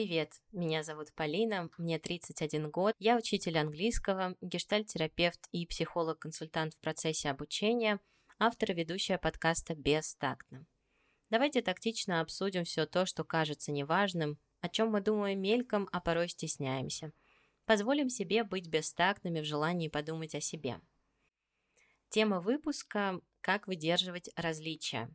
Привет, меня зовут Полина, мне 31 год, я учитель английского, гештальт-терапевт и психолог-консультант в процессе обучения, автор и ведущая подкаста «Бестактно». Давайте тактично обсудим все то, что кажется неважным, о чем мы думаем мельком, а порой стесняемся. Позволим себе быть бестактными в желании подумать о себе. Тема выпуска «Как выдерживать различия»,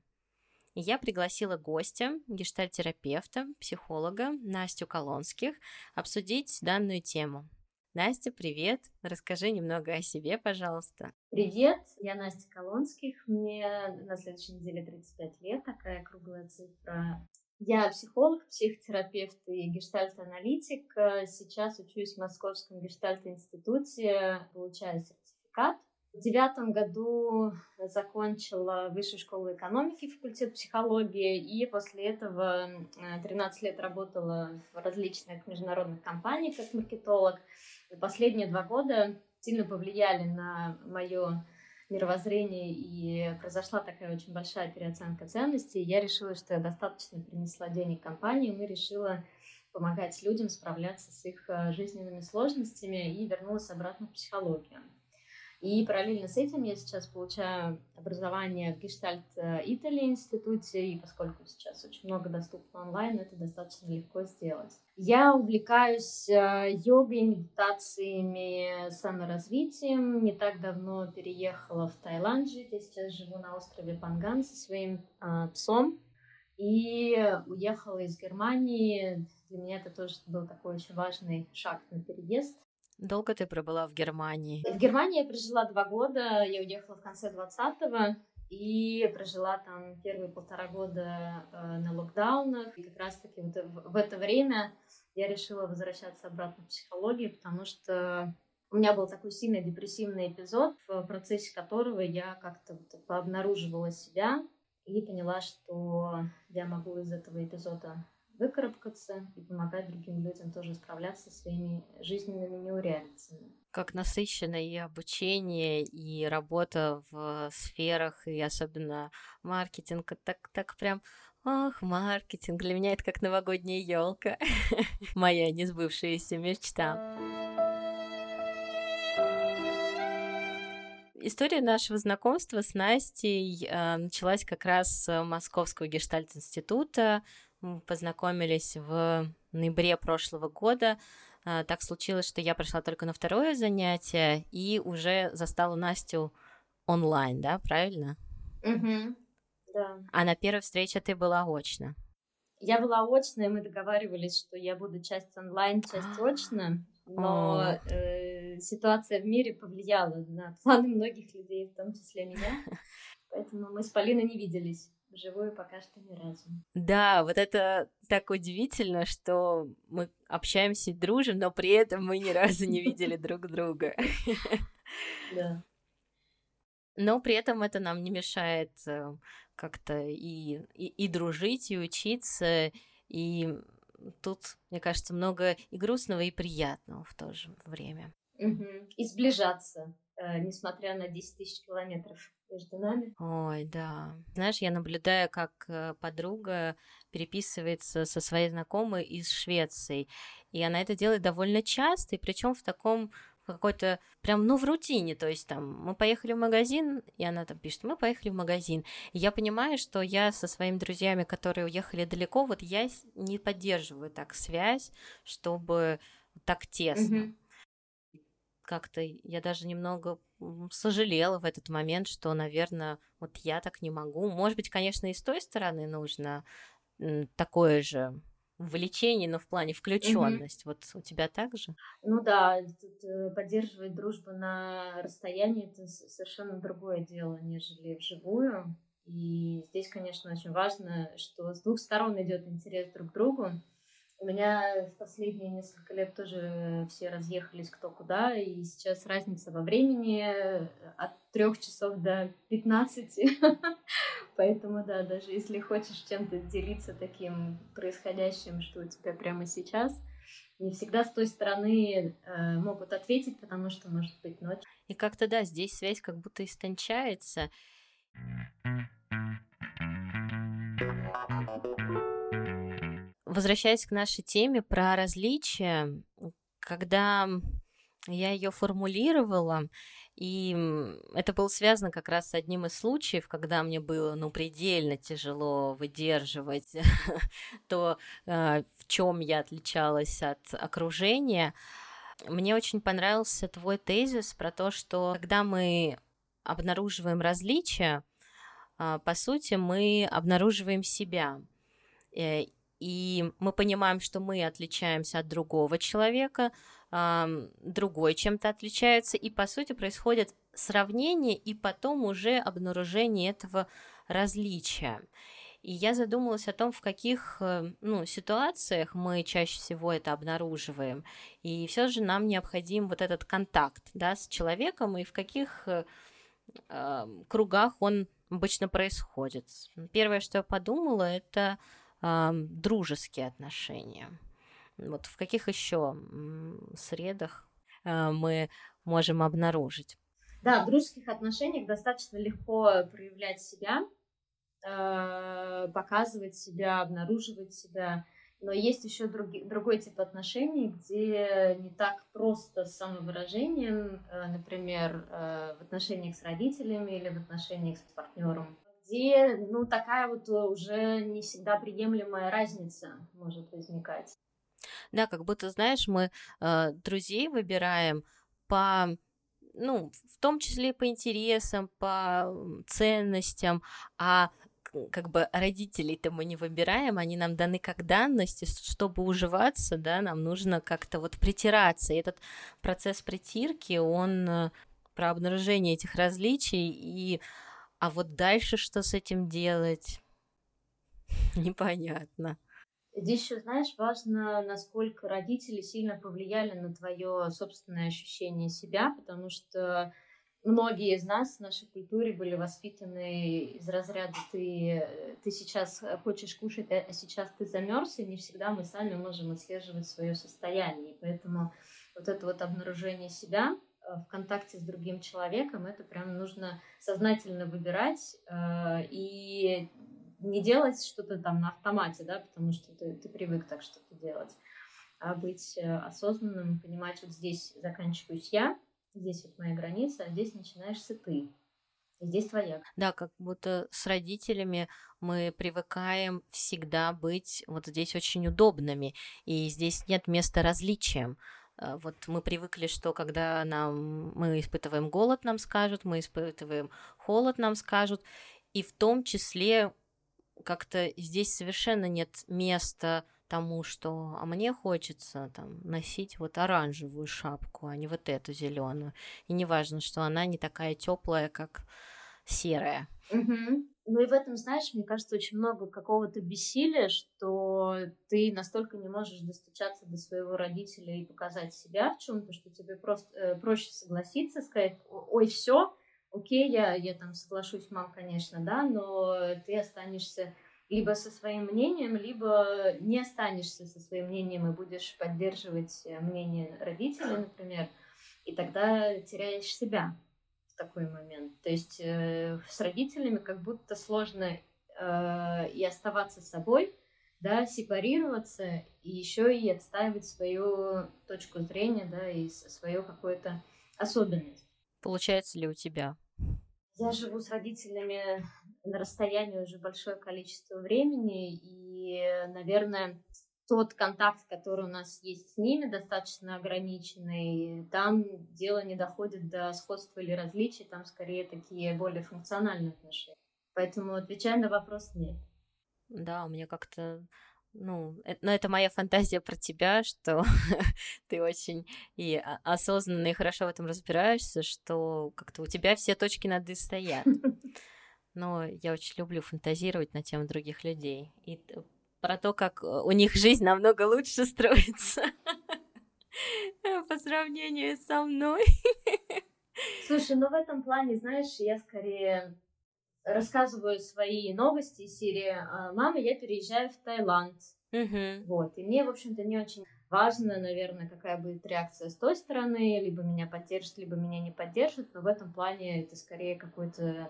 я пригласила гостя, гештальтерапевта, психолога Настю Колонских обсудить данную тему. Настя, привет! Расскажи немного о себе, пожалуйста. Привет, я Настя Колонских, мне на следующей неделе 35 лет, такая круглая цифра. Я психолог, психотерапевт и гештальт-аналитик. Сейчас учусь в Московском гештальт-институте, получаю сертификат в девятом году закончила высшую школу экономики, факультет психологии, и после этого 13 лет работала в различных международных компаниях как маркетолог. Последние два года сильно повлияли на мое мировоззрение, и произошла такая очень большая переоценка ценностей. Я решила, что я достаточно принесла денег компании, и мы решила помогать людям справляться с их э, жизненными сложностями и вернулась обратно в психологию. И параллельно с этим я сейчас получаю образование в Гештальт Итали институте, и поскольку сейчас очень много доступно онлайн, это достаточно легко сделать. Я увлекаюсь э, йогой, медитациями, саморазвитием. Не так давно переехала в Таиланд жить. Я сейчас живу на острове Панган со своим э, псом. И уехала из Германии. Для меня это тоже был такой очень важный шаг на переезд. Долго ты пробыла в Германии? В Германии я прожила два года. Я уехала в конце 20-го и прожила там первые полтора года э, на локдаунах. И как раз-таки вот в это время я решила возвращаться обратно в психологию, потому что у меня был такой сильный депрессивный эпизод, в процессе которого я как-то пообнаруживала себя и поняла, что я могу из этого эпизода выкарабкаться и помогать другим людям тоже справляться со своими жизненными неурядицами. Как насыщенно и обучение, и работа в сферах, и особенно маркетинг, так, так прям Ох, маркетинг. Для меня это как новогодняя елка. Моя несбывшаяся мечта. История нашего знакомства с Настей э, началась как раз с Московского гештальт-института познакомились в ноябре прошлого года. А, так случилось, что я пришла только на второе занятие и уже застала Настю онлайн, да, правильно? Угу, да. А на первой встрече ты была очно? Я была очно, и мы договаривались, что я буду часть онлайн, часть очно, но э, ситуация в мире повлияла на планы многих людей, в том числе меня, поэтому мы с Полиной не виделись вживую пока что ни разу. Да, вот это так удивительно, что мы общаемся и дружим, но при этом мы ни разу не видели друг друга. Да. Но при этом это нам не мешает э, как-то и, и, и дружить, и учиться, и тут, мне кажется, много и грустного, и приятного в то же время. Угу. И сближаться, э, несмотря на 10 тысяч километров между нами. Ой, да. Знаешь, я наблюдаю, как э, подруга переписывается со своей знакомой из Швеции, и она это делает довольно часто, и причем в таком какой-то прям, ну, в рутине, то есть там мы поехали в магазин, и она там пишет, мы поехали в магазин. И я понимаю, что я со своими друзьями, которые уехали далеко, вот я не поддерживаю так связь, чтобы так тесно. Mm-hmm как-то я даже немного сожалела в этот момент, что, наверное, вот я так не могу. Может быть, конечно, и с той стороны нужно такое же влечение, но в плане включенность. Mm-hmm. Вот у тебя так же? Ну да, тут э, поддерживать дружбу на расстоянии это совершенно другое дело, нежели вживую. И здесь, конечно, очень важно, что с двух сторон идет интерес друг к другу. У меня в последние несколько лет тоже все разъехались кто куда, и сейчас разница во времени от трех часов до 15. Поэтому, да, даже если хочешь чем-то делиться таким происходящим, что у тебя прямо сейчас, не всегда с той стороны э, могут ответить, потому что может быть ночь. И как-то, да, здесь связь как будто истончается. Возвращаясь к нашей теме про различия, когда я ее формулировала, и это было связано как раз с одним из случаев, когда мне было ну, предельно тяжело выдерживать то, э, в чем я отличалась от окружения. Мне очень понравился твой тезис про то, что когда мы обнаруживаем различия, а, по сути, мы обнаруживаем себя. И мы понимаем, что мы отличаемся от другого человека, другой чем-то отличается, и по сути происходит сравнение и потом уже обнаружение этого различия. И я задумалась о том, в каких э, ну, ситуациях мы чаще всего это обнаруживаем. И все же нам необходим вот этот контакт да, с человеком, и в каких э, кругах он обычно происходит. Первое, что я подумала, это дружеские отношения. Вот в каких еще средах э, мы можем обнаружить? Да, в дружеских отношениях достаточно легко проявлять себя, э, показывать себя, обнаруживать себя. Но есть еще други, другой тип отношений, где не так просто с самовыражением, э, например, в отношениях с родителями или в отношениях с партнером, где ну, такая вот уже не всегда приемлемая разница может возникать. Да, как будто, знаешь, мы э, друзей выбираем по ну, в том числе по интересам, по ценностям, а как бы родителей-то мы не выбираем, они нам даны как данности, чтобы уживаться, да, нам нужно как-то вот притираться. И этот процесс притирки, он э, про обнаружение этих различий, и а вот дальше что с этим делать, непонятно. Здесь еще, знаешь, важно, насколько родители сильно повлияли на твое собственное ощущение себя, потому что многие из нас в нашей культуре были воспитаны из разряда ты, ты сейчас хочешь кушать, а сейчас ты замерз, и не всегда мы сами можем отслеживать свое состояние. И поэтому вот это вот обнаружение себя в контакте с другим человеком, это прям нужно сознательно выбирать э, и не делать что-то там на автомате, да, потому что ты, ты привык так что-то делать, а быть э, осознанным, понимать, вот здесь заканчиваюсь я, здесь вот моя граница, а здесь начинаешься ты. Здесь твоя. Да, как будто с родителями мы привыкаем всегда быть вот здесь очень удобными, и здесь нет места различиям. Э, вот мы привыкли, что когда нам мы испытываем голод, нам скажут, мы испытываем холод, нам скажут, и в том числе как-то здесь совершенно нет места тому, что а мне хочется там носить вот оранжевую шапку, а не вот эту зеленую. И неважно, что она не такая теплая, как серая. Угу. Ну и в этом, знаешь, мне кажется, очень много какого-то бессилия, что ты настолько не можешь достучаться до своего родителя и показать себя в чем-то, что тебе просто э, проще согласиться, сказать, ой, все, окей, я, я там соглашусь, мам, конечно, да, но ты останешься либо со своим мнением, либо не останешься со своим мнением и будешь поддерживать э, мнение родителей, например, и тогда теряешь себя такой момент. То есть э, с родителями как будто сложно э, и оставаться собой, да, сепарироваться и еще и отстаивать свою точку зрения, да, и свою какую-то особенность. Получается ли у тебя? Я живу с родителями на расстоянии уже большое количество времени, и, наверное, тот контакт, который у нас есть с ними, достаточно ограниченный. Там дело не доходит до сходства или различий, там скорее такие более функциональные отношения. Поэтому, отвечая на вопрос, нет. Да, у меня как-то ну, это, но это моя фантазия про тебя, что ты очень и осознанно и хорошо в этом разбираешься, что как-то у тебя все точки над «и» стоят. Но я очень люблю фантазировать на тему других людей. И про то, как э, у них жизнь намного лучше строится по сравнению со мной. Слушай, ну в этом плане, знаешь, я скорее рассказываю свои новости из серии «А, «Мама, я переезжаю в Таиланд». Угу. Вот. И мне, в общем-то, не очень важно, наверное, какая будет реакция с той стороны, либо меня поддержит, либо меня не поддержит, но в этом плане это скорее какой-то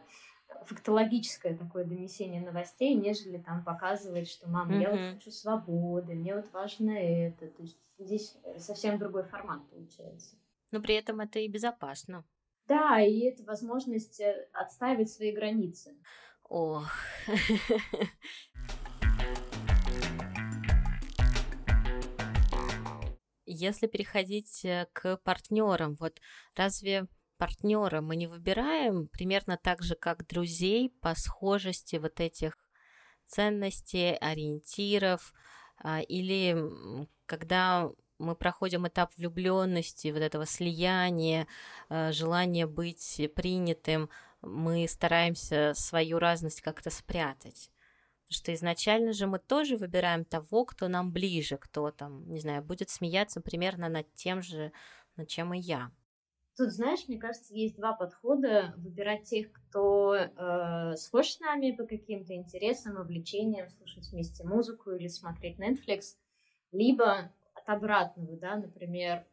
фактологическое такое донесение новостей, нежели там показывать, что мама, mm-hmm. я вот хочу свободы, мне вот важно это. То есть здесь совсем другой формат получается. Но при этом это и безопасно. Да, и это возможность э, отставить свои границы. Ох. Если переходить э, к партнерам, вот разве партнера мы не выбираем примерно так же, как друзей по схожести вот этих ценностей, ориентиров, а, или когда мы проходим этап влюбленности, вот этого слияния, э, желания быть принятым, мы стараемся свою разность как-то спрятать. Потому что изначально же мы тоже выбираем того, кто нам ближе, кто там, не знаю, будет смеяться примерно над тем же, над чем и я. Тут, знаешь, мне кажется, есть два подхода. Выбирать тех, кто э, схож с нами по каким-то интересам, увлечениям, слушать вместе музыку или смотреть Netflix, либо от обратного, да, например,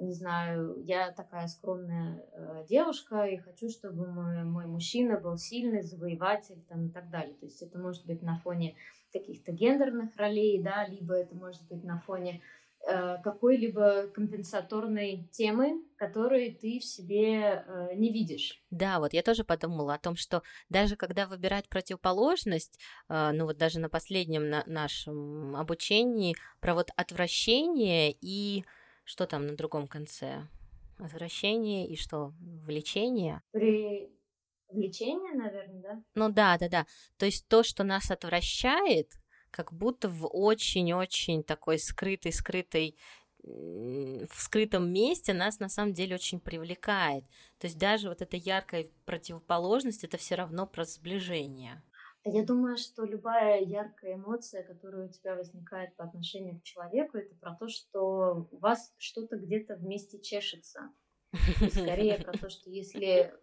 не знаю, я такая скромная э, девушка и хочу, чтобы мой, мой мужчина был сильный, завоеватель там, и так далее. То есть это может быть на фоне каких-то гендерных ролей, да, либо это может быть на фоне какой-либо компенсаторной темы, которую ты в себе э, не видишь. Да, вот я тоже подумала о том, что даже когда выбирать противоположность, э, ну вот даже на последнем на нашем обучении про вот отвращение и что там на другом конце? Отвращение и что? Влечение? При влечении, наверное, да? Ну да, да, да. То есть то, что нас отвращает, как будто в очень-очень такой скрытой, скрытой в скрытом месте нас на самом деле очень привлекает. То есть даже вот эта яркая противоположность, это все равно про сближение. Я думаю, что любая яркая эмоция, которая у тебя возникает по отношению к человеку, это про то, что у вас что-то где-то вместе чешется. И скорее про то, что если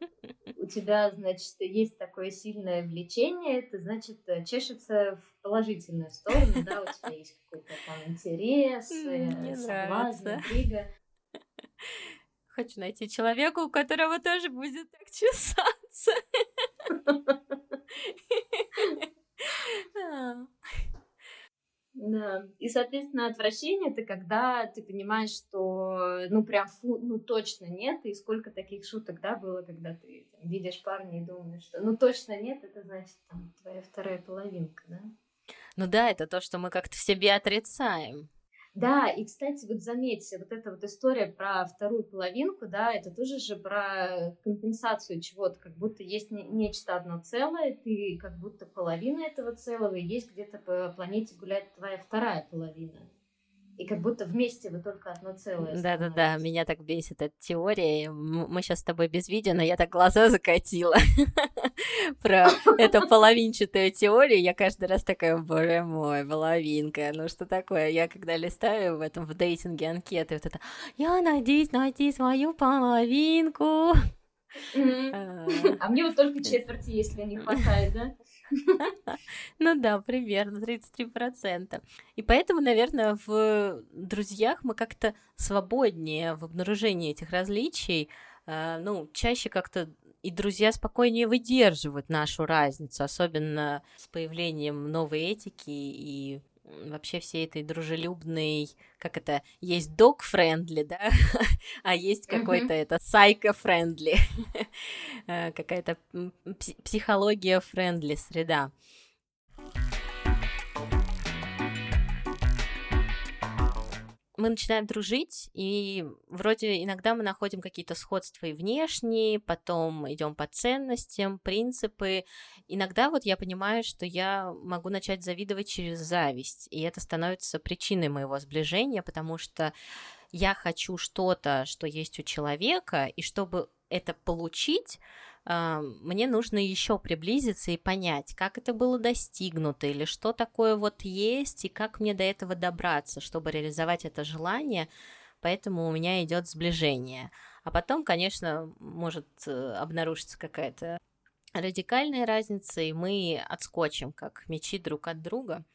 у тебя, значит, есть такое сильное влечение, это значит э, чешется в положительную сторону, да, у тебя есть какой-то там интерес, э, соблазн, интрига. Хочу найти человека, у которого тоже будет так чесаться. Да. И, соответственно, отвращение это когда ты понимаешь, что ну прям фу, ну точно нет, и сколько таких шуток, да, было, когда ты там, видишь парня и думаешь, что ну точно нет, это значит там твоя вторая половинка, да? Ну да, это то, что мы как-то в себе отрицаем. Да, и, кстати, вот заметьте, вот эта вот история про вторую половинку, да, это тоже же про компенсацию чего-то, как будто есть не, нечто одно целое, ты как будто половина этого целого, и есть где-то по планете гуляет твоя вторая половина и как будто вместе вы только одно целое. Да-да-да, меня так бесит эта теория. Мы сейчас с тобой без видео, но я так глаза закатила про эту половинчатую теорию. Я каждый раз такая, боже мой, половинка. Ну что такое? Я когда листаю в этом в дейтинге анкеты, вот это, я надеюсь найти свою половинку. А. а мне вот только четверти, если не хватает, да? Ну да, примерно 33%. И поэтому, наверное, в друзьях мы как-то свободнее в обнаружении этих различий. А, ну, чаще как-то и друзья спокойнее выдерживают нашу разницу, особенно с появлением новой этики и вообще всей этой дружелюбной, как это, есть dog-friendly, да, а есть какой-то это psycho-friendly, э, какая-то психология-friendly среда. Мы начинаем дружить, и вроде иногда мы находим какие-то сходства и внешние, потом идем по ценностям, принципы. Иногда вот я понимаю, что я могу начать завидовать через зависть, и это становится причиной моего сближения, потому что я хочу что-то, что есть у человека, и чтобы это получить, мне нужно еще приблизиться и понять, как это было достигнуто, или что такое вот есть, и как мне до этого добраться, чтобы реализовать это желание. Поэтому у меня идет сближение. А потом, конечно, может э, обнаружиться какая-то радикальная разница, и мы отскочим, как мечи друг от друга.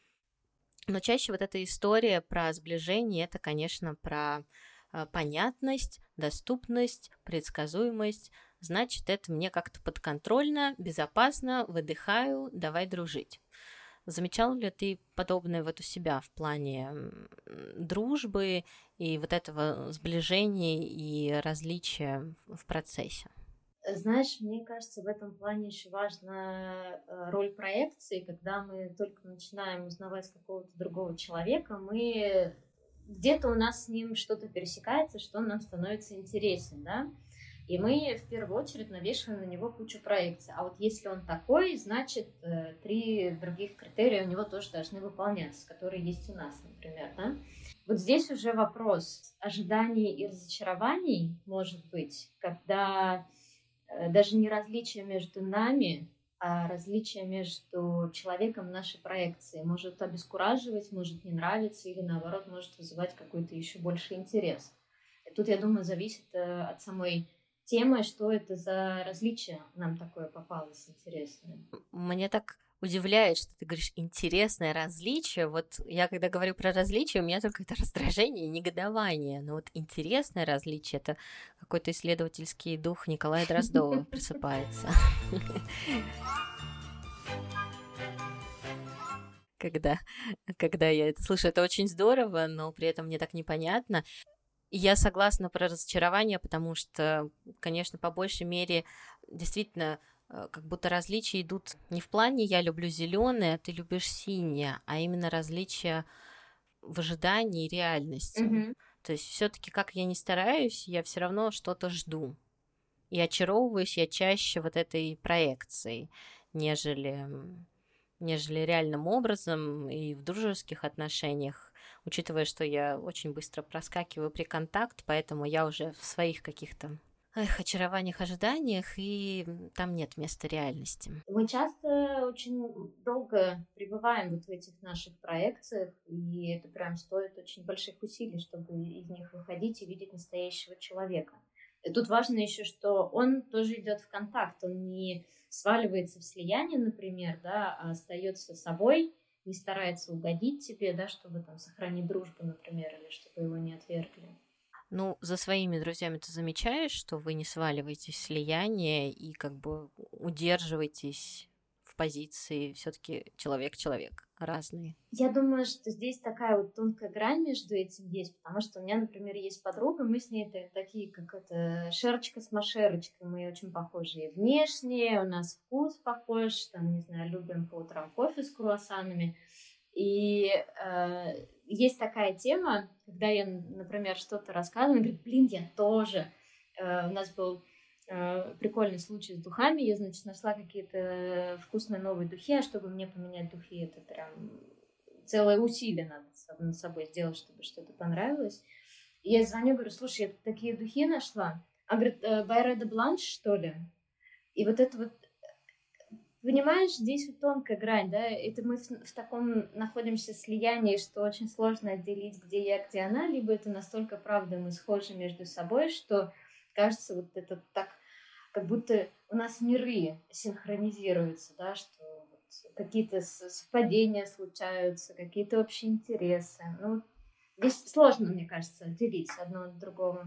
Но чаще вот эта история про сближение, это, конечно, про э, понятность, доступность, предсказуемость, значит, это мне как-то подконтрольно, безопасно, выдыхаю, давай дружить. Замечал ли ты подобное вот у себя в плане дружбы и вот этого сближения и различия в процессе? Знаешь, мне кажется, в этом плане еще важна э, роль проекции, когда мы только начинаем узнавать какого-то другого человека, мы где-то у нас с ним что-то пересекается, что нам становится интересен, да, и мы в первую очередь навешиваем на него кучу проекций. А вот если он такой, значит, э, три других критерия у него тоже должны выполняться, которые есть у нас, например, да. Вот здесь уже вопрос ожиданий и разочарований, может быть, когда Э, даже не различие между нами, а различие между человеком нашей проекции может обескураживать, может не нравиться или наоборот может вызывать какой-то еще больше интерес. И тут, я думаю, зависит э, от самой темы, что это за различие нам такое попалось интересное. Мне так удивляет, что ты говоришь интересное различие. Вот я когда говорю про различие, у меня только это раздражение и негодование. Но вот интересное различие это какой-то исследовательский дух Николая Дроздова просыпается. Когда, когда я это слышу, это очень здорово, но при этом мне так непонятно. Я согласна про разочарование, потому что, конечно, по большей мере, действительно, Э, как будто различия идут не в плане я люблю зеленое, а ты любишь синее, а именно различия в ожидании и реальности. Mm-hmm. То есть все-таки, как я не стараюсь, я все равно что-то жду. И очаровываюсь я чаще вот этой проекцией, нежели, нежели реальным образом и в дружеских отношениях, учитывая, что я очень быстро проскакиваю при контакт, поэтому я уже в своих каких-то эх, очарованиях, ожиданиях, и там нет места реальности. Мы часто очень долго пребываем вот в этих наших проекциях, и это прям стоит очень больших усилий, чтобы из них выходить и видеть настоящего человека. И тут важно еще, что он тоже идет в контакт, он не сваливается в слияние, например, да, а остается собой, не старается угодить тебе, да, чтобы там сохранить дружбу, например, или чтобы его не отвергли. Ну, за своими друзьями ты замечаешь, что вы не сваливаетесь в слияние и как бы удерживаетесь позиции все-таки человек-человек разные. Я думаю, что здесь такая вот тонкая грань между этим есть, потому что у меня, например, есть подруга, мы с ней такие, как это, шерочка с машерочкой, мы очень похожи и внешне, у нас вкус похож, там, не знаю, любим по утрам кофе с круассанами, и э, есть такая тема, когда я, например, что-то рассказываю, она говорит, блин, я тоже. Э, у нас был прикольный случай с духами. Я, значит, нашла какие-то вкусные новые духи, а чтобы мне поменять духи, это прям целое усилие надо над собой сделать, чтобы что-то понравилось. И я звоню, говорю, слушай, я такие духи нашла. Она говорит, Байреда Бланш, что ли? И вот это вот Понимаешь, здесь вот тонкая грань, да, это мы в, в таком находимся слиянии, что очень сложно отделить, где я, где она, либо это настолько правда мы схожи между собой, что кажется вот это так, как будто у нас миры синхронизируются, да, что вот какие-то совпадения случаются, какие-то общие интересы. Ну, здесь сложно, мне кажется, отделить одно от другого.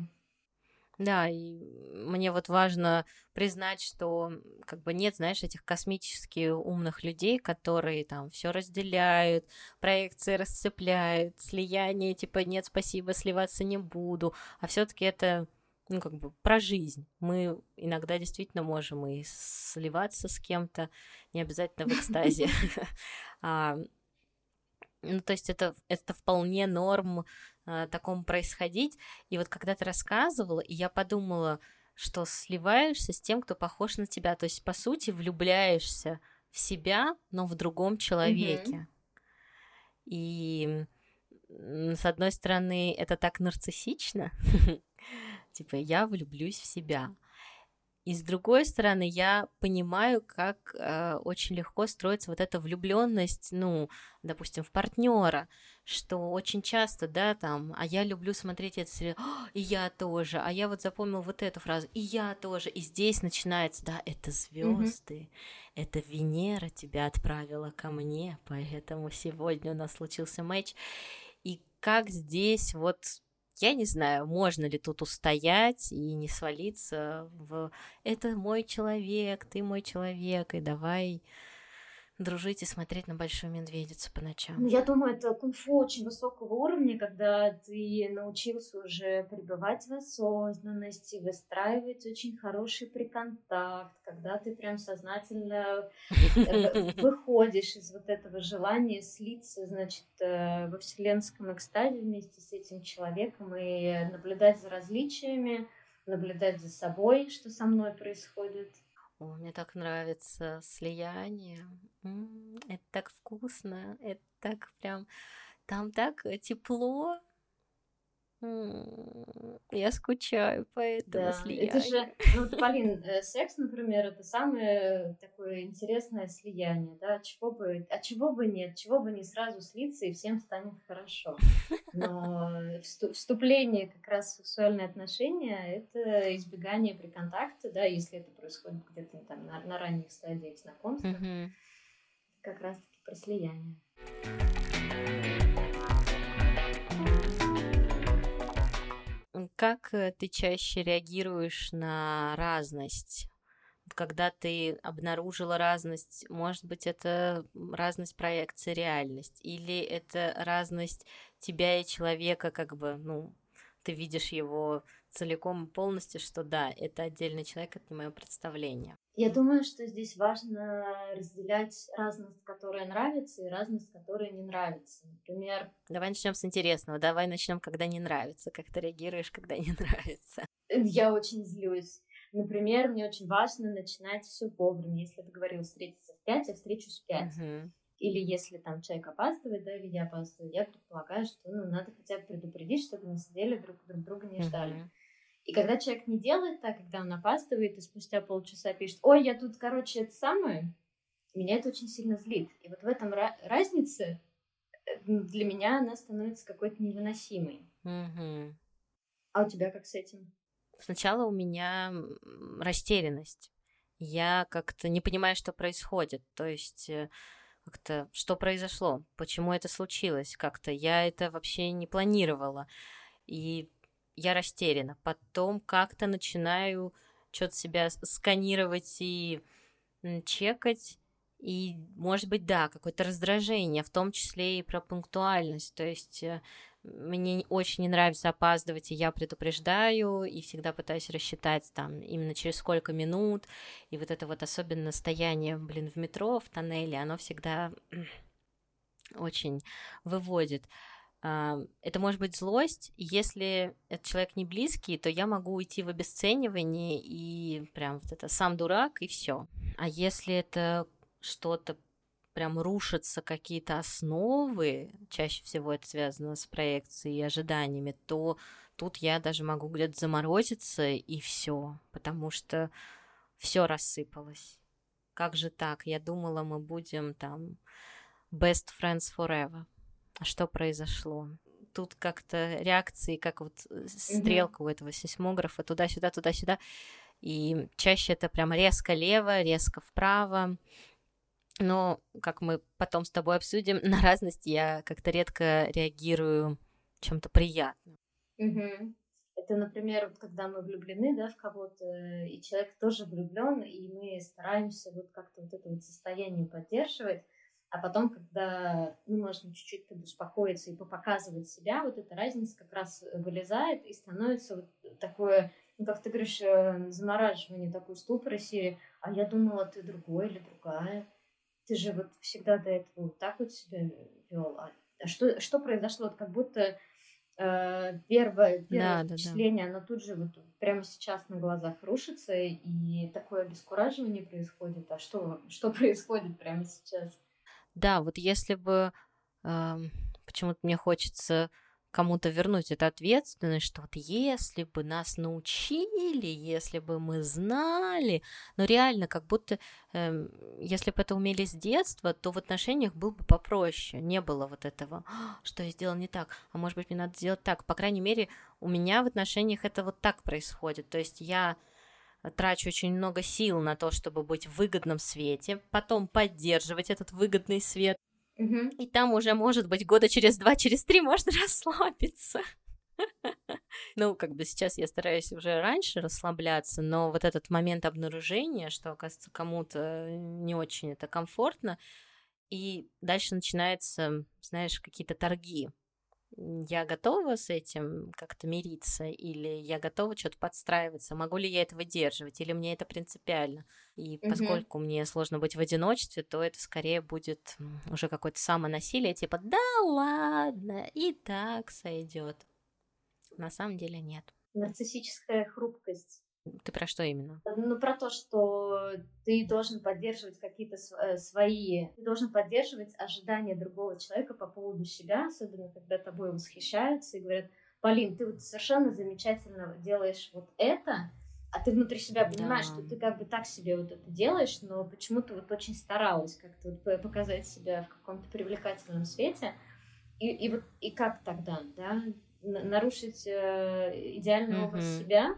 Да, и мне вот важно признать, что как бы нет, знаешь, этих космически умных людей, которые там все разделяют, проекции расцепляют, слияние, типа нет, спасибо, сливаться не буду, а все-таки это ну, как бы про жизнь. Мы иногда действительно можем и сливаться с кем-то, не обязательно в экстазе. А, ну, то есть это, это вполне норм э, такому происходить. И вот когда ты рассказывала, и я подумала, что сливаешься с тем, кто похож на тебя. То есть, по сути, влюбляешься в себя, но в другом человеке. Mm-hmm. И с одной стороны, это так нарциссично, типа я влюблюсь в себя. И с другой стороны, я понимаю, как э, очень легко строится вот эта влюбленность, ну, допустим, в партнера, что очень часто, да, там, а я люблю смотреть это сериал, и я тоже, а я вот запомнил вот эту фразу, и я тоже, и здесь начинается, да, это звезды, mm-hmm. это Венера тебя отправила ко мне, поэтому сегодня у нас случился матч, и как здесь вот я не знаю, можно ли тут устоять и не свалиться в «это мой человек, ты мой человек, и давай дружить и смотреть на большую медведицу по ночам. Ну, я думаю, это кунг-фу очень высокого уровня, когда ты научился уже пребывать в осознанности, выстраивать очень хороший приконтакт, когда ты прям сознательно э, выходишь из вот этого желания слиться, значит, э, во вселенском экстазе вместе с этим человеком и наблюдать за различиями, наблюдать за собой, что со мной происходит – о, мне так нравится слияние. М-м, это так вкусно. Это так прям... Там так тепло. Я скучаю по этому да, слиянию. Это же, ну, Полин, э, секс, например, это самое такое интересное слияние, да, чего бы, а чего бы нет, чего бы не сразу слиться и всем станет хорошо. Но вступление как раз в сексуальные отношения — это избегание при контакте, да, если это происходит где-то там на, на ранних стадиях знакомства, как раз-таки про слияние. Как э, ты чаще реагируешь на разность? Когда ты обнаружила разность, может быть, это разность проекции реальность, или это разность тебя и человека, как бы, ну, ты видишь его целиком и полностью, что да, это отдельный человек, это не мое представление. Я думаю, что здесь важно разделять разность, которая нравится, и разность, которая не нравится. Например... Давай начнем с интересного. Давай начнем, когда не нравится. Как ты реагируешь, когда не нравится? Я очень злюсь. Например, мне очень важно начинать все вовремя. Если ты говорил встретиться в пять, я встречусь в пять. Uh-huh. Или если там человек опаздывает, да, или я опаздываю, я предполагаю, что ну, надо хотя бы предупредить, чтобы мы сидели друг друг друга не ждали. Uh-huh. И когда человек не делает так, когда он опаздывает, и спустя полчаса пишет, ой, я тут, короче, это самое, меня это очень сильно злит. И вот в этом разнице э, для меня она становится какой-то невыносимой. Угу. А у тебя как с этим? Сначала у меня растерянность. Я как-то не понимаю, что происходит. То есть э, как-то что произошло, почему это случилось, как-то я это вообще не планировала. И я растеряна. Потом как-то начинаю что-то себя сканировать и чекать. И, может быть, да, какое-то раздражение, в том числе и про пунктуальность. То есть э, мне очень не нравится опаздывать, и я предупреждаю, и всегда пытаюсь рассчитать там именно через сколько минут. И вот это вот особенно стояние, блин, в метро, в тоннеле, оно всегда очень выводит. Это может быть злость, если этот человек не близкий, то я могу уйти в обесценивание и прям вот это сам дурак и все. А если это что-то прям рушатся какие-то основы, чаще всего это связано с проекцией и ожиданиями, то тут я даже могу где-то заморозиться и все, потому что все рассыпалось. Как же так? Я думала, мы будем там best friends forever что произошло. Тут как-то реакции, как вот э, стрелка mm-hmm. у этого сейсмографа, туда-сюда, туда-сюда. И чаще это прям резко лево, резко вправо. Но, как мы потом с тобой обсудим, на разность я как-то редко реагирую чем-то приятным. Угу. Это, например, вот когда мы влюблены, да, в кого-то, и человек тоже влюблен, и мы стараемся вот как-то вот это вот состояние поддерживать, а потом, когда ну, можно чуть-чуть подуспокоиться и попоказывать себя, вот эта разница как раз вылезает и становится вот такое, ну, как ты говоришь, э, замораживание, такой ступор серии, а я думала, ты другой или другая. Ты же вот всегда до этого вот так вот себя вел. А, а что, что произошло? Вот как будто э, первое, первое да, впечатление, да, да. оно тут же вот прямо сейчас на глазах рушится, и такое обескураживание происходит. А что, что происходит прямо сейчас? Да, вот если бы э, почему-то мне хочется кому-то вернуть эту ответственность, что вот если бы нас научили, если бы мы знали, но реально как будто, э, если бы это умели с детства, то в отношениях было бы попроще, не было вот этого, «А, что я сделал не так, а может быть мне надо сделать так, по крайней мере у меня в отношениях это вот так происходит, то есть я трачу очень много сил на то, чтобы быть в выгодном свете, потом поддерживать этот выгодный свет. Угу. И там уже, может быть, года через два, через три можно расслабиться. Ну, как бы сейчас я стараюсь уже раньше расслабляться, но вот этот момент обнаружения, что, оказывается, кому-то не очень это комфортно, и дальше начинается, знаешь, какие-то торги я готова с этим как-то мириться, или я готова что-то подстраиваться, могу ли я это выдерживать, или мне это принципиально. И угу. поскольку мне сложно быть в одиночестве, то это скорее будет уже какое-то самонасилие, типа да ладно, и так сойдет. На самом деле нет. Нарциссическая хрупкость ты про что именно? Ну, про то, что ты должен поддерживать какие-то э, свои... Ты должен поддерживать ожидания другого человека по поводу себя, особенно когда тобой восхищаются и говорят, Полин, ты вот совершенно замечательно делаешь вот это, а ты внутри себя понимаешь, да. что ты как бы так себе вот это делаешь, но почему-то вот очень старалась как-то вот показать себя в каком-то привлекательном свете. И, и вот и как тогда, да, нарушить э, идеальный mm-hmm. образ себя,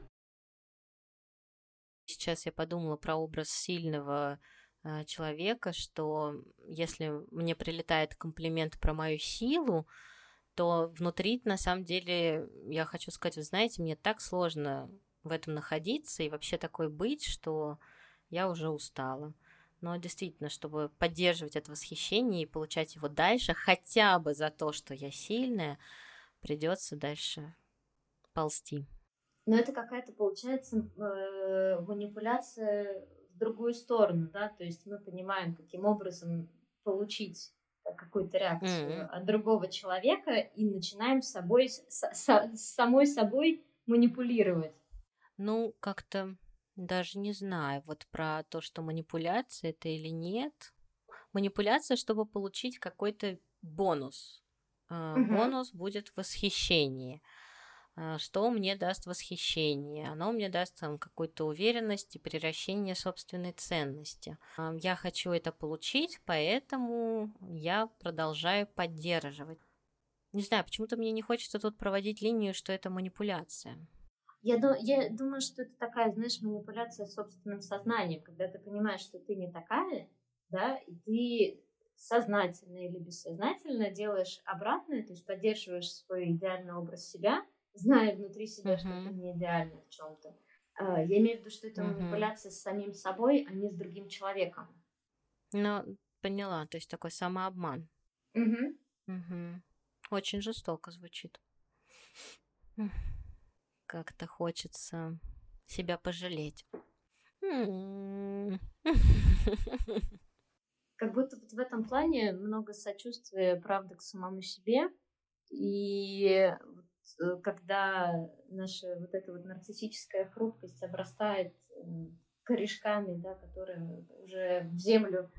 Сейчас я подумала про образ сильного э, человека, что если мне прилетает комплимент про мою силу, то внутри, на самом деле, я хочу сказать, вы знаете, мне так сложно в этом находиться и вообще такой быть, что я уже устала. Но действительно, чтобы поддерживать это восхищение и получать его дальше, хотя бы за то, что я сильная, придется дальше ползти. Но это какая-то, получается, э, манипуляция в другую сторону, да, то есть мы понимаем, каким образом получить какую-то реакцию mm-hmm. от другого человека и начинаем с собой, с, с, с самой собой манипулировать. Ну, как-то даже не знаю, вот про то, что манипуляция это или нет. Манипуляция, чтобы получить какой-то бонус. Mm-hmm. Бонус будет восхищение. А, что мне даст восхищение, оно мне даст там какую-то уверенность и превращение собственной ценности. А, я хочу это получить, поэтому я продолжаю поддерживать. Не знаю, почему-то мне не хочется тут проводить линию, что это манипуляция. Я, я думаю, что это такая, знаешь, манипуляция собственным сознанием, когда ты понимаешь, что ты не такая, да, и ты сознательно или бессознательно делаешь обратное, то есть поддерживаешь свой идеальный образ себя – зная внутри себя, uh-huh. что ты не идеально в чем-то. А, я имею в виду, что это uh-huh. манипуляция с самим собой, а не с другим человеком. Ну, поняла, то есть такой самообман. Угу. Угу. Очень жестоко звучит. Как-то хочется себя пожалеть. Как будто вот в этом плане много сочувствия, правда, к самому себе. И когда наша вот эта вот нарциссическая хрупкость обрастает корешками, да, которые уже в землю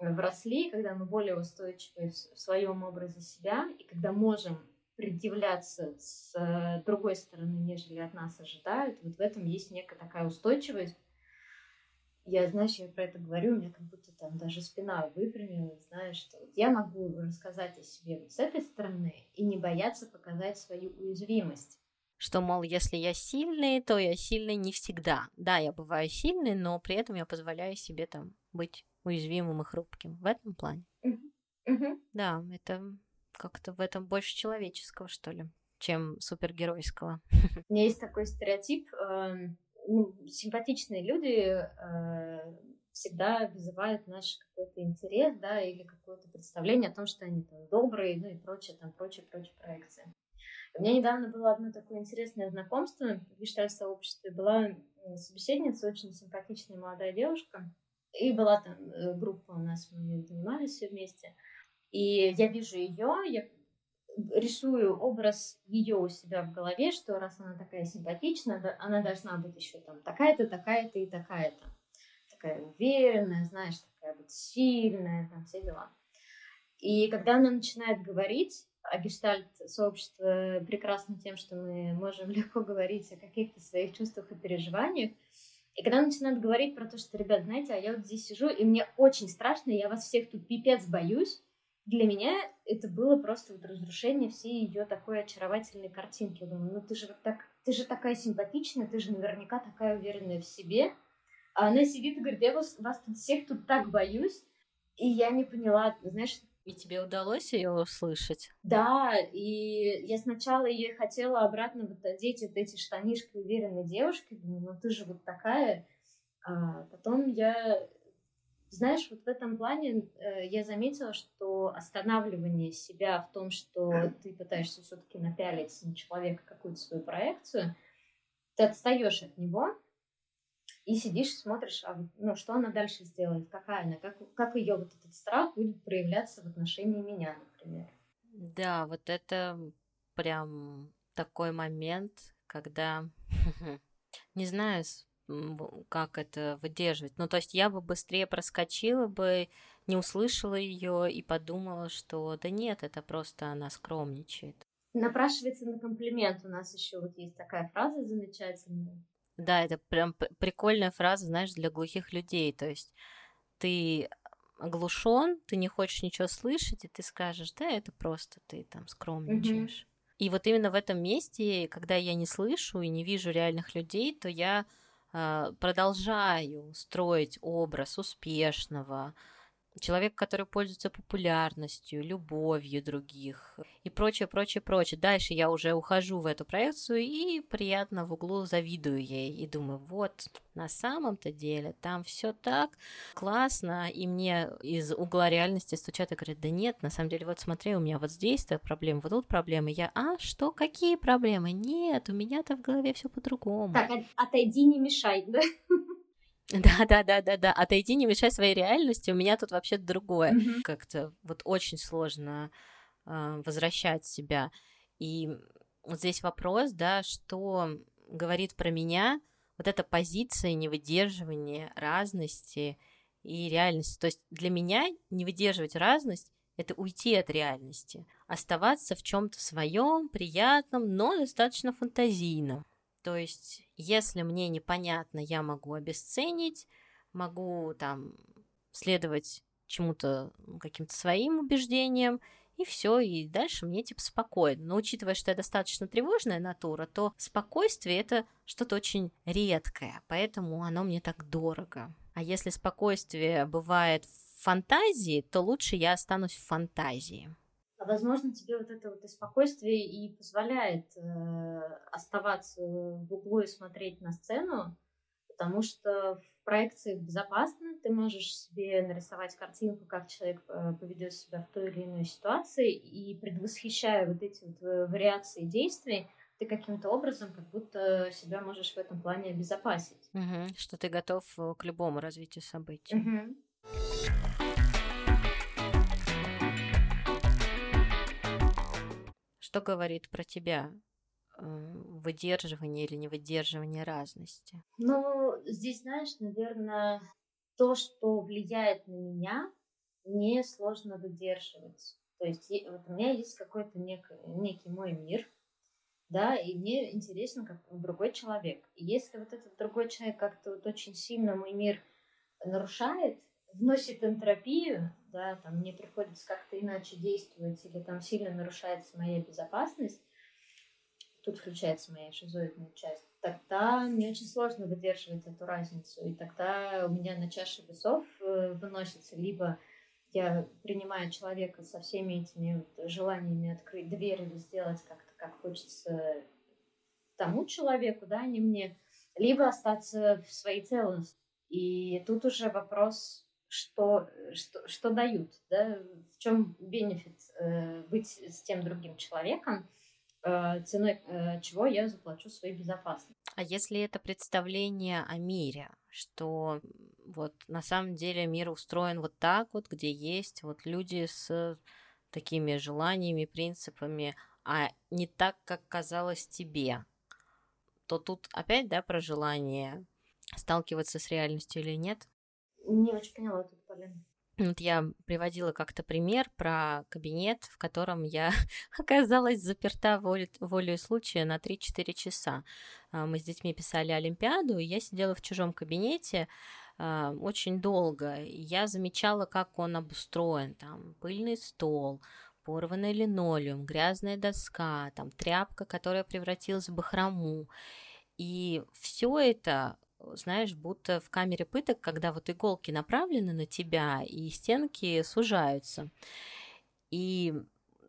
э, вросли, когда мы более устойчивы в своем образе себя, и когда можем предъявляться с э, другой стороны, нежели от нас ожидают, вот в этом есть некая такая устойчивость, я, знаешь, я про это говорю, у меня как будто там даже спина выпрямилась, знаешь, что вот я могу рассказать о себе вот с этой стороны и не бояться показать свою уязвимость. Что, мол, если я сильный, то я сильный не всегда. Да, я бываю сильный, но при этом я позволяю себе там быть уязвимым и хрупким. В этом плане. Да, это как-то в этом больше человеческого, что ли, чем супергеройского. У меня есть такой стереотип, эм, ну, симпатичные люди э, всегда вызывают наш какой-то интерес, да, или какое-то представление о том, что они там добрые, ну и прочее, там, прочее, прочее проекции. У меня недавно было одно такое интересное знакомство в гештальт-сообществе. Была собеседница, очень симпатичная молодая девушка, и была там э, группа у нас, мы занимались все вместе. И я вижу ее, я рисую образ ее у себя в голове, что раз она такая симпатичная, она должна быть еще там такая-то, такая-то и такая-то. Такая уверенная, знаешь, такая вот сильная, там все дела. И когда она начинает говорить, а гештальт-сообщество прекрасно тем, что мы можем легко говорить о каких-то своих чувствах и переживаниях, и когда начинает говорить про то, что, ребят, знаете, а я вот здесь сижу, и мне очень страшно, я вас всех тут пипец боюсь, для меня это было просто вот разрушение всей ее такой очаровательной картинки. Я думаю, ну ты же вот так, ты же такая симпатичная, ты же наверняка такая уверенная в себе. А она сидит и говорит, я вас, вас тут всех тут так боюсь. И я не поняла, знаешь, И тебе удалось ее услышать? Да, и я сначала ее хотела обратно вот одеть вот эти штанишки уверенной девушки. Думаю, ну ты же вот такая. А потом я знаешь, вот в этом плане э, я заметила, что останавливание себя в том, что ты пытаешься все-таки напялить на человека какую-то свою проекцию, ты отстаешь от него и сидишь, смотришь, а ну, что она дальше сделает, какая она, как, как ее вот этот страх будет проявляться в отношении меня, например. Да, вот это прям такой момент, когда, не знаю, как это выдерживать. Ну, то есть я бы быстрее проскочила бы, не услышала ее и подумала, что да нет, это просто она скромничает. Напрашивается на комплимент. У нас еще вот есть такая фраза замечательная. Да, это прям прикольная фраза, знаешь, для глухих людей. То есть ты оглушен, ты не хочешь ничего слышать, и ты скажешь, да, это просто ты там скромничаешь. Угу. И вот именно в этом месте, когда я не слышу и не вижу реальных людей, то я продолжаю строить образ успешного, человек, который пользуется популярностью, любовью других и прочее, прочее, прочее. Дальше я уже ухожу в эту проекцию и приятно в углу завидую ей и думаю, вот, на самом-то деле там все так классно, и мне из угла реальности стучат и говорят, да нет, на самом деле, вот смотри, у меня вот здесь то проблема, вот тут проблемы. Я, а, что, какие проблемы? Нет, у меня-то в голове все по-другому. Так, отойди, не мешай, да? Да, да, да, да, да. Отойди, не мешай своей реальности. У меня тут вообще другое. Mm-hmm. Как-то вот очень сложно э, возвращать себя. И вот здесь вопрос, да, что говорит про меня вот эта позиция невыдерживания разности и реальности. То есть для меня не выдерживать разность это уйти от реальности, оставаться в чем-то своем, приятном, но достаточно фантазийном. То есть, если мне непонятно, я могу обесценить, могу там следовать чему-то, каким-то своим убеждениям, и все, и дальше мне типа спокойно. Но учитывая, что я достаточно тревожная натура, то спокойствие это что-то очень редкое, поэтому оно мне так дорого. А если спокойствие бывает в фантазии, то лучше я останусь в фантазии. Возможно, тебе вот это вот спокойствие и позволяет э, оставаться в углу и смотреть на сцену, потому что в проекциях безопасно, ты можешь себе нарисовать картинку, как человек э, поведет себя в той или иной ситуации, и предвосхищая вот эти вот э, вариации действий, ты каким-то образом как будто себя можешь в этом плане обезопасить. Угу, что ты готов э, к любому развитию событий. Угу. Что говорит про тебя э, выдерживание или невыдерживание разности? Ну, здесь, знаешь, наверное, то, что влияет на меня, мне сложно выдерживать. То есть у меня есть какой-то нек, некий мой мир, да, и мне интересен как другой человек. И если вот этот другой человек как-то вот очень сильно мой мир нарушает, вносит энтропию, да, там мне приходится как-то иначе действовать, или там сильно нарушается моя безопасность, тут включается моя шизоидная часть, тогда мне очень сложно выдерживать эту разницу. И тогда у меня на чаше весов э, выносится либо я принимаю человека со всеми этими вот желаниями открыть дверь или сделать как-то, как хочется тому человеку, да, а не мне, либо остаться в своей целостности. И тут уже вопрос что, что, что дают, да, в чем бенефит э, быть с тем другим человеком, э, ценой э, чего я заплачу своей безопасности. А если это представление о мире, что вот на самом деле мир устроен вот так вот, где есть вот люди с такими желаниями, принципами, а не так, как казалось тебе, то тут опять, да, про желание сталкиваться с реальностью или нет? Не очень поняла тут, Полин. Вот я приводила как-то пример про кабинет, в котором я оказалась заперта волей, волей случая на 3-4 часа. А, мы с детьми писали Олимпиаду, и я сидела в чужом кабинете а, очень долго. Я замечала, как он обустроен. Там пыльный стол, порванный линолеум, грязная доска, там тряпка, которая превратилась в бахрому. И все это знаешь, будто в камере пыток, когда вот иголки направлены на тебя, и стенки сужаются. И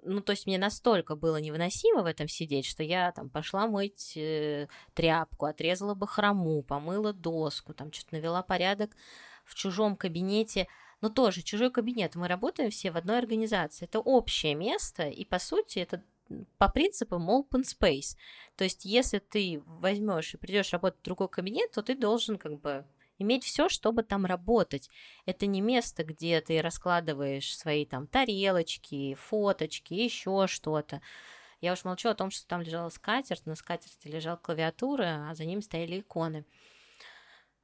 ну, то есть мне настолько было невыносимо в этом сидеть, что я там пошла мыть э, тряпку, отрезала бахрому, помыла доску, там что-то навела порядок в чужом кабинете. Но тоже чужой кабинет. Мы работаем все в одной организации. Это общее место, и по сути это по принципу open space. То есть, если ты возьмешь и придешь работать в другой кабинет, то ты должен как бы иметь все, чтобы там работать. Это не место, где ты раскладываешь свои там тарелочки, фоточки, еще что-то. Я уж молчу о том, что там лежала скатерть, на скатерти лежала клавиатура, а за ним стояли иконы.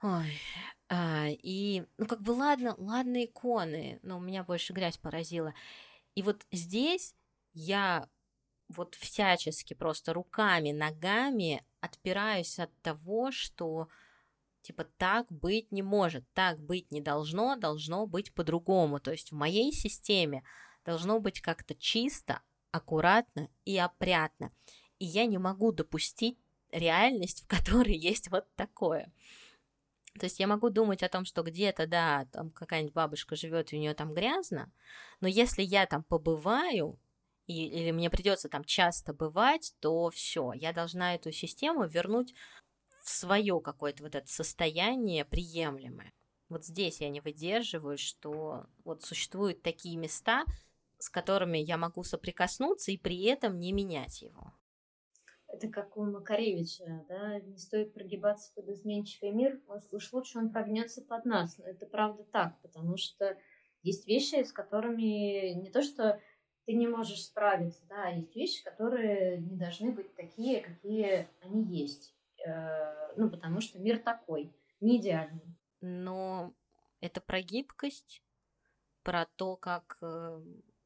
Ой, а, и, ну, как бы, ладно, ладно, иконы, но меня больше грязь поразила. И вот здесь я вот всячески просто руками, ногами отпираюсь от того, что Типа так быть не может, так быть не должно, должно быть по-другому. То есть в моей системе должно быть как-то чисто, аккуратно и опрятно. И я не могу допустить реальность, в которой есть вот такое. То есть я могу думать о том, что где-то, да, там какая-нибудь бабушка живет, и у нее там грязно, но если я там побываю, и, или мне придется там часто бывать, то все, я должна эту систему вернуть в свое какое-то вот это состояние приемлемое. Вот здесь я не выдерживаю, что вот существуют такие места, с которыми я могу соприкоснуться и при этом не менять его. Это как у Макаревича, да, не стоит прогибаться под изменчивый мир, уж лучше он прогнется под нас. Но это правда так, потому что есть вещи, с которыми не то что ты не можешь справиться, да, есть вещи, которые не должны быть такие, какие они есть. Э, ну, потому что мир такой, не идеальный. Но это про гибкость, про то, как э,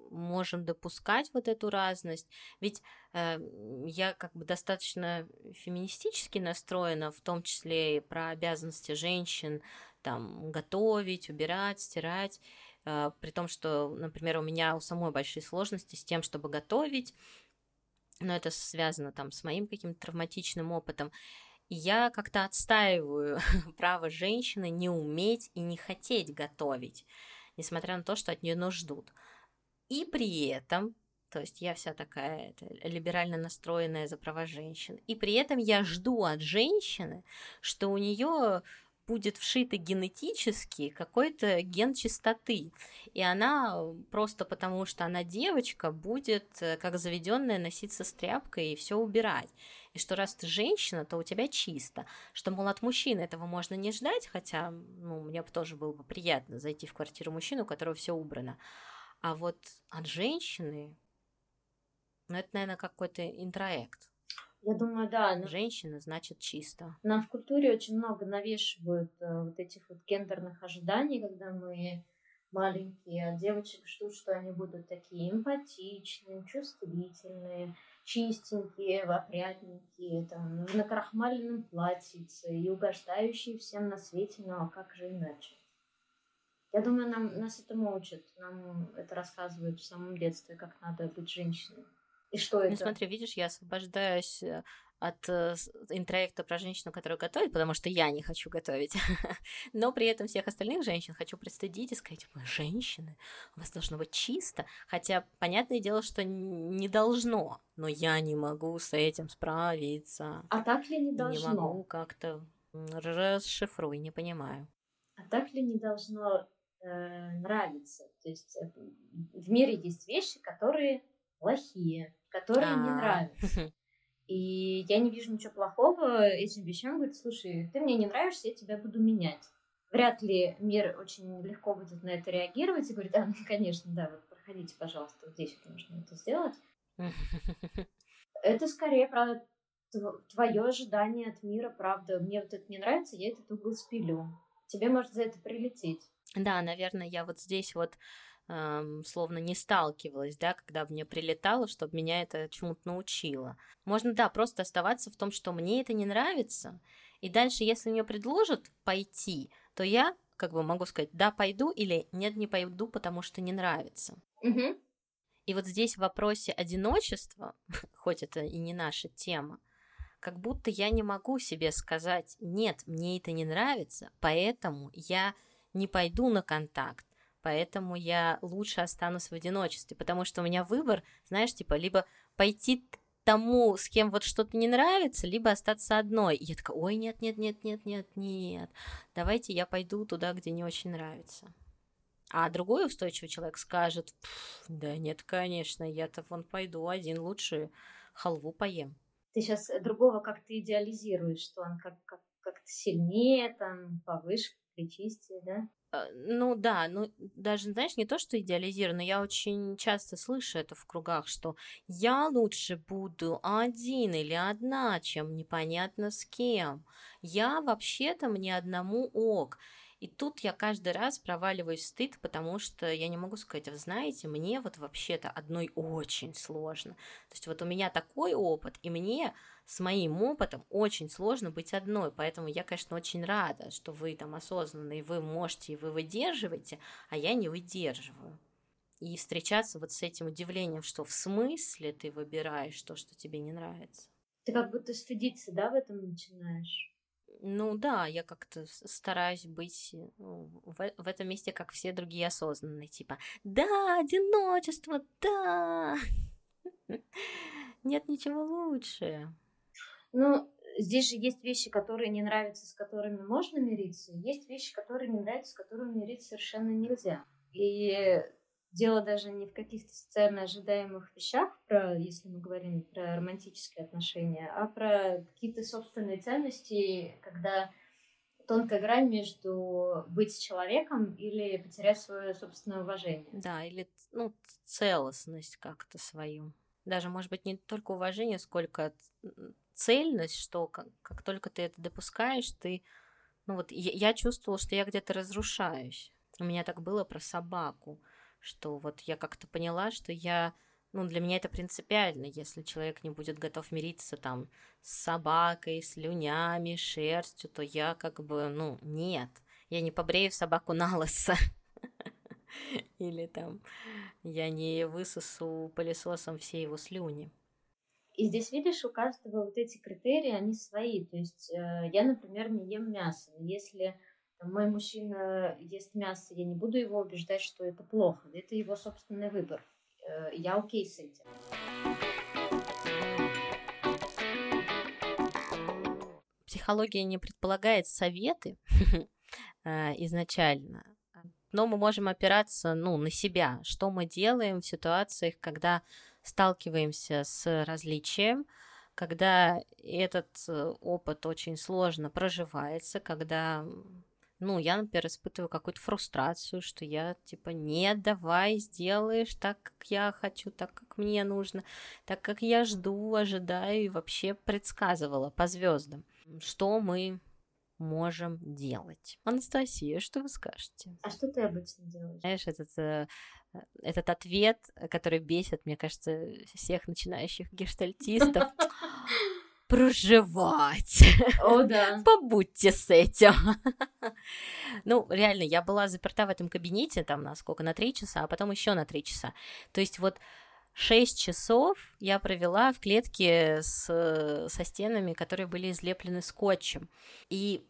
можем допускать вот эту разность. Ведь э, я как бы достаточно феминистически настроена, в том числе и про обязанности женщин, там, готовить, убирать, стирать. Э, при том, что, например, у меня у самой большие сложности с тем, чтобы готовить, но это связано там с моим каким-то травматичным опытом. Я как-то отстаиваю право женщины не уметь и не хотеть готовить, несмотря на то, что от нее ну ждут. И при этом, то есть я вся такая это, либерально настроенная за права женщин, и при этом я жду от женщины, что у нее будет вшито генетически какой-то ген чистоты. И она просто потому, что она девочка, будет э, как заведенная носиться с тряпкой и все убирать. И что раз ты женщина, то у тебя чисто. Что, мол, от мужчины этого можно не ждать, хотя, ну, мне бы тоже было бы приятно зайти в квартиру мужчины, у которого все убрано. А вот от женщины, ну, это, наверное, какой-то интроект. Я думаю, да. Но... Женщина значит чисто. Нам в культуре очень много навешивают э, вот этих вот гендерных ожиданий, когда мы маленькие, от девочек ждут, что они будут такие эмпатичные, чувствительные, чистенькие, опрятненькие, там, в накрахмаленном платьице и угождающие всем на свете, ну а как же иначе? Я думаю, нам, нас этому учат, нам это рассказывают в самом детстве, как надо быть женщиной. И что ну, это? смотри, видишь, я освобождаюсь э, от э, интроекта про женщину, которая готовит, потому что я не хочу готовить. Но при этом всех остальных женщин хочу пристыдить и сказать, вы женщины, у вас должно быть чисто. Хотя, понятное дело, что не должно, но я не могу с этим справиться. А так ли не должно? Не могу как-то расшифруй, не понимаю. А так ли не должно э, нравиться? То есть э, в мире есть вещи, которые плохие, которые А-а-а. не а. нравятся. И я не вижу ничего плохого этим вещам. Говорит, слушай, ты мне не нравишься, я тебя буду менять. Вряд ли мир очень легко будет на это реагировать и говорит, а, ну, конечно, да, вот проходите, пожалуйста, вот здесь вот нужно это сделать. Это скорее про твое ожидание от мира, правда. Мне вот это не нравится, я этот угол спилю. Тебе может за это прилететь. Да, наверное, я вот здесь вот словно не сталкивалась, да, когда мне прилетало, чтобы меня это чему-то научило. Можно, да, просто оставаться в том, что мне это не нравится, и дальше, если мне предложат пойти, то я как бы могу сказать, да, пойду, или нет, не пойду, потому что не нравится. Угу. И вот здесь в вопросе одиночества, хоть это и не наша тема, как будто я не могу себе сказать, нет, мне это не нравится, поэтому я не пойду на контакт, поэтому я лучше останусь в одиночестве, потому что у меня выбор, знаешь, типа, либо пойти тому, с кем вот что-то не нравится, либо остаться одной. И я такая, ой, нет, нет, нет, нет, нет, нет, давайте я пойду туда, где не очень нравится. А другой устойчивый человек скажет, да нет, конечно, я-то вон пойду один лучше халву поем. Ты сейчас другого как-то идеализируешь, что он как, как, как-то сильнее, там, повыше, плечистее, да? А, ну да, ну даже, знаешь, не то, что идеализирую, но я очень часто слышу это в кругах, что я лучше буду один или одна, чем непонятно с кем. Я вообще-то мне одному ок. И тут я каждый раз проваливаюсь в стыд, потому что я не могу сказать, вы знаете, мне вот вообще-то одной очень сложно. То есть вот у меня такой опыт, и мне с моим опытом очень сложно быть одной, поэтому я, конечно, очень рада, что вы там осознанные, вы можете и вы выдерживаете, а я не выдерживаю. И встречаться вот с этим удивлением, что в смысле ты выбираешь то, что тебе не нравится. Ты как будто стыдиться, да, в этом начинаешь? Ну да, я как-то стараюсь быть ну, в, в этом месте, как все другие осознанные, типа, да, одиночество, да, нет ничего лучше. Ну, здесь же есть вещи, которые не нравятся, с которыми можно мириться, есть вещи, которые не нравятся, с которыми мириться совершенно нельзя. И дело даже не в каких-то социально ожидаемых вещах, про, если мы говорим про романтические отношения, а про какие-то собственные ценности, когда тонкая грань между быть человеком или потерять свое собственное уважение. Да, или ну, целостность как-то свою. Даже, может быть, не только уважение, сколько цельность, что как, как только ты это допускаешь, ты... Ну вот я, я чувствовала, что я где-то разрушаюсь. У меня так было про собаку что вот я как-то поняла, что я, ну, для меня это принципиально, если человек не будет готов мириться там с собакой, с слюнями, шерстью, то я как бы, ну, нет, я не побрею собаку на лысо. Или там я не высосу пылесосом все его слюни. И здесь, видишь, у каждого вот эти критерии, они свои. То есть э, я, например, не ем мясо. Если мой мужчина ест мясо, я не буду его убеждать, что это плохо. Это его собственный выбор. Э, я окей с этим. Психология не предполагает советы э, изначально, но мы можем опираться ну, на себя, что мы делаем в ситуациях, когда сталкиваемся с различием, когда этот э, опыт очень сложно проживается, когда ну, я, например, испытываю какую-то фрустрацию, что я, типа, нет, давай, сделаешь так, как я хочу, так, как мне нужно, так, как я жду, ожидаю и вообще предсказывала по звездам, что мы можем делать. Анастасия, что вы скажете? А что ты обычно делаешь? Знаешь, этот, э, этот ответ, который бесит, мне кажется, всех начинающих гештальтистов. проживать. О, да. Побудьте с этим. ну, реально, я была заперта в этом кабинете там на сколько, на три часа, а потом еще на три часа. То есть вот шесть часов я провела в клетке с, со стенами, которые были излеплены скотчем. И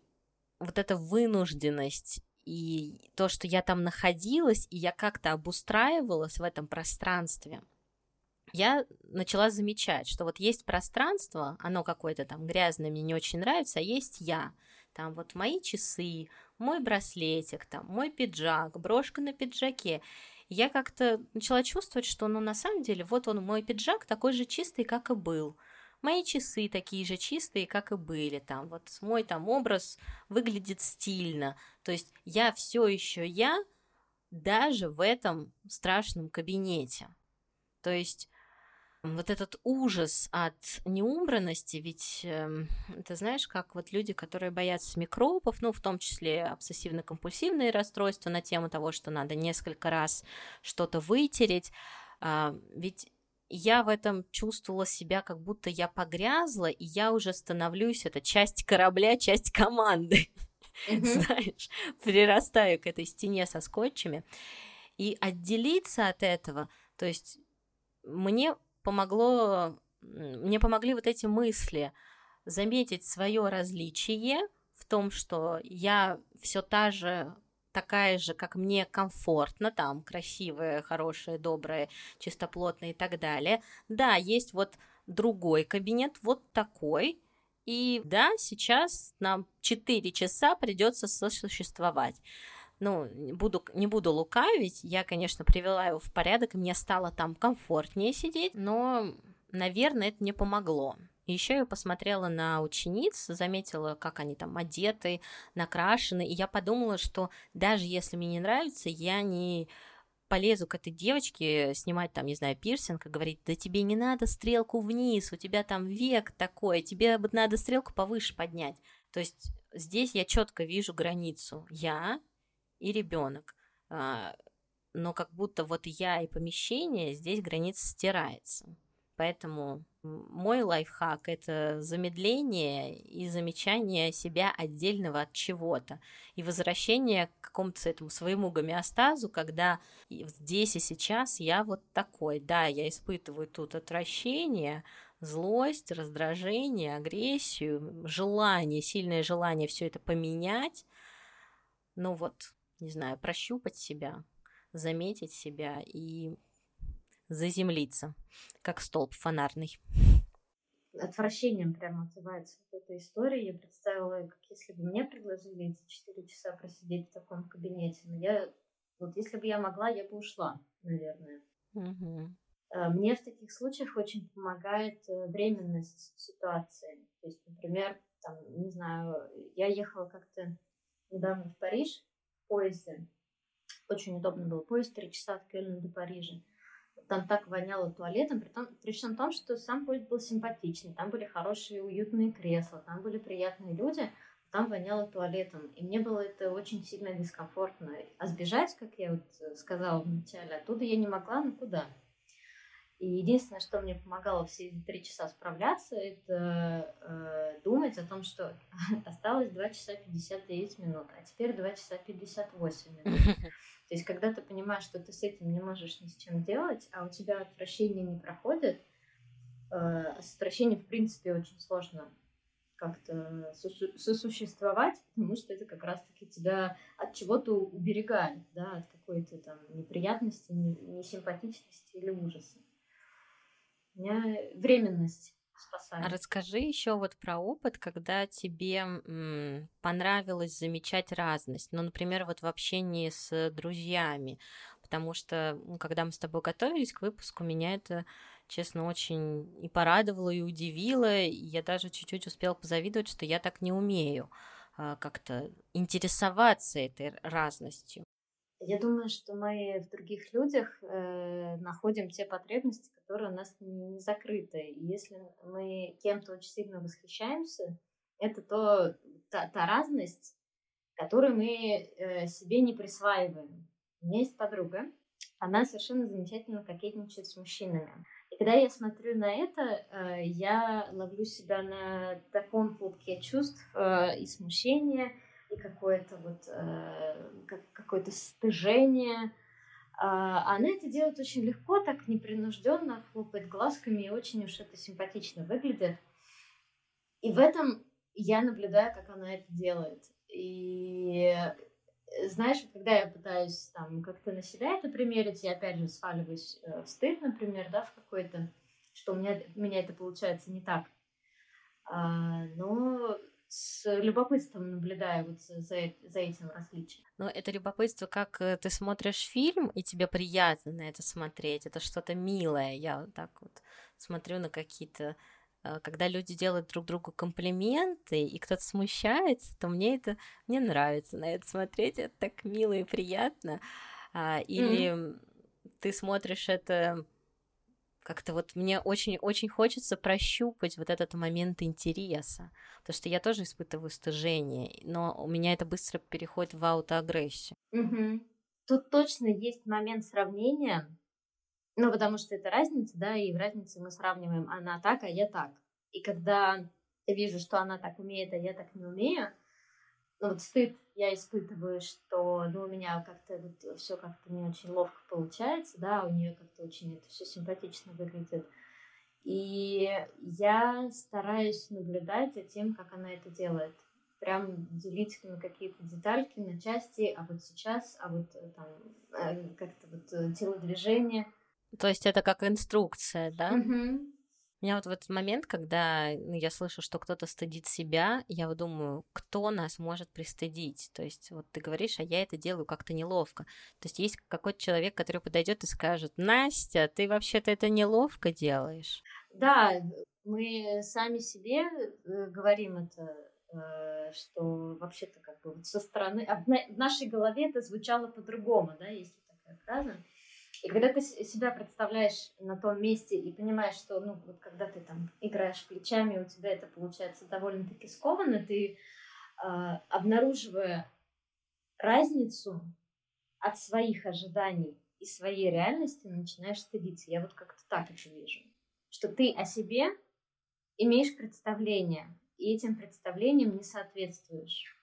вот эта вынужденность и то, что я там находилась, и я как-то обустраивалась в этом пространстве – я начала замечать, что вот есть пространство, оно какое-то там грязное, мне не очень нравится, а есть я. Там вот мои часы, мой браслетик, там мой пиджак, брошка на пиджаке. Я как-то начала чувствовать, что, ну, на самом деле, вот он, мой пиджак такой же чистый, как и был. Мои часы такие же чистые, как и были там. Вот мой там образ выглядит стильно. То есть я все еще я, даже в этом страшном кабинете. То есть вот этот ужас от неубранности, ведь э, ты знаешь, как вот люди, которые боятся микробов, ну, в том числе обсессивно-компульсивные расстройства на тему того, что надо несколько раз что-то вытереть, э, ведь я в этом чувствовала себя, как будто я погрязла, и я уже становлюсь, это часть корабля, часть команды, знаешь, прирастаю к этой стене со скотчами. И отделиться от этого, то есть мне помогло, мне помогли вот эти мысли заметить свое различие в том, что я все та же такая же, как мне комфортно, там красивая, хорошая, добрая, чистоплотная и так далее. Да, есть вот другой кабинет, вот такой, и да, сейчас нам 4 часа придется сосуществовать. Ну, буду, не буду лукавить, я, конечно, привела его в порядок, мне стало там комфортнее сидеть, но, наверное, это не помогло. Еще я посмотрела на учениц, заметила, как они там одеты, накрашены, и я подумала, что даже если мне не нравится, я не полезу к этой девочке снимать там, не знаю, пирсинг и говорить, да тебе не надо стрелку вниз, у тебя там век такой, тебе надо стрелку повыше поднять. То есть здесь я четко вижу границу. Я и ребенок. А, но как будто вот я и помещение, здесь граница стирается. Поэтому мой лайфхак – это замедление и замечание себя отдельного от чего-то. И возвращение к какому-то этому своему гомеостазу, когда здесь и сейчас я вот такой. Да, я испытываю тут отвращение, злость, раздражение, агрессию, желание, сильное желание все это поменять. Ну вот, не знаю, прощупать себя, заметить себя и заземлиться, как столб фонарный. Отвращением прямо отзывается вот эта история. Я представила, как если бы мне предложили эти четыре часа просидеть в таком кабинете. Но я, вот если бы я могла, я бы ушла, наверное. Угу. Мне в таких случаях очень помогает э, временность ситуации. То есть, например, там, не знаю, я ехала как-то недавно в Париж поезде. Очень удобно был поезд, три часа от Кельна до Парижа там так воняло туалетом, при, том, при всем том, что сам поезд был симпатичный, там были хорошие уютные кресла, там были приятные люди, там воняло туалетом. И мне было это очень сильно дискомфортно. А сбежать, как я вот сказала вначале, оттуда я не могла, ну куда? И единственное, что мне помогало все эти три часа справляться, это э, думать о том, что осталось 2 часа 59 минут, а теперь 2 часа 58 минут. То есть, когда ты понимаешь, что ты с этим не можешь ни с чем делать, а у тебя отвращение не проходит, э, с отвращением, в принципе, очень сложно как-то сосуществовать, потому что это как раз-таки тебя от чего-то уберегает, да, от какой-то там неприятности, несимпатичности или ужаса. Меня временность спасает. Расскажи еще вот про опыт, когда тебе м, понравилось замечать разность. Ну, например, вот в общении с друзьями. Потому что, ну, когда мы с тобой готовились к выпуску, меня это, честно, очень и порадовало, и удивило. Я даже чуть-чуть успела позавидовать, что я так не умею а, как-то интересоваться этой разностью. Я думаю, что мы в других людях э, находим те потребности, которые у нас не, не закрыты. И если мы кем-то очень сильно восхищаемся, это то, та, та разность, которую мы э, себе не присваиваем. У меня есть подруга, она совершенно замечательно кокетничает с мужчинами. И когда я смотрю на это, э, я ловлю себя на таком клубке чувств э, и смущения, какое-то вот э, какое-то стыжение. А она это делает очень легко, так непринужденно, хлопает глазками, и очень уж это симпатично выглядит. И в этом я наблюдаю, как она это делает. И знаешь, когда я пытаюсь там как-то на себя это примерить, я опять же сваливаюсь э, в стыд, например, да, в какой-то, что у меня, у меня это получается не так. А, но с любопытством наблюдаю вот за, за этим различием. Но это любопытство, как э, ты смотришь фильм, и тебе приятно на это смотреть, это что-то милое. Я вот так вот смотрю на какие-то э, когда люди делают друг другу комплименты, и кто-то смущается, то мне это мне нравится на это смотреть, это так мило и приятно. А, или mm ты смотришь это как-то вот мне очень-очень хочется прощупать вот этот момент интереса, потому что я тоже испытываю стыжение, но у меня это быстро переходит в аутоагрессию. Угу. Тут точно есть момент сравнения, ну, потому что это разница, да, и в разнице мы сравниваем, она так, а я так. И когда я вижу, что она так умеет, а я так не умею, ну, вот стыд я испытываю, что ну, у меня как-то вот все как-то не очень ловко получается, да, у нее как-то очень это все симпатично выглядит. И я стараюсь наблюдать за тем, как она это делает. прям делить на какие-то детальки, на части, а вот сейчас, а вот э, там э, как-то вот э, телодвижение. То есть это как инструкция, да? Угу. Меня вот в этот момент, когда ну, я слышу, что кто-то стыдит себя, я вот думаю, кто нас может пристыдить? То есть вот ты говоришь, а я это делаю как-то неловко. То есть есть какой-то человек, который подойдет и скажет, Настя, ты вообще-то это неловко делаешь. Да, мы сами себе говорим это Э, что вообще-то как бы со стороны... А в нашей голове это звучало по-другому, да, есть такая фраза. И когда ты себя представляешь на том месте и понимаешь, что, ну, вот когда ты там играешь плечами, у тебя это получается довольно-таки скованно, ты, э, обнаруживая разницу от своих ожиданий и своей реальности, начинаешь стыдиться. Я вот как-то так это вижу. Что ты о себе имеешь представление, и этим представлениям не соответствуешь.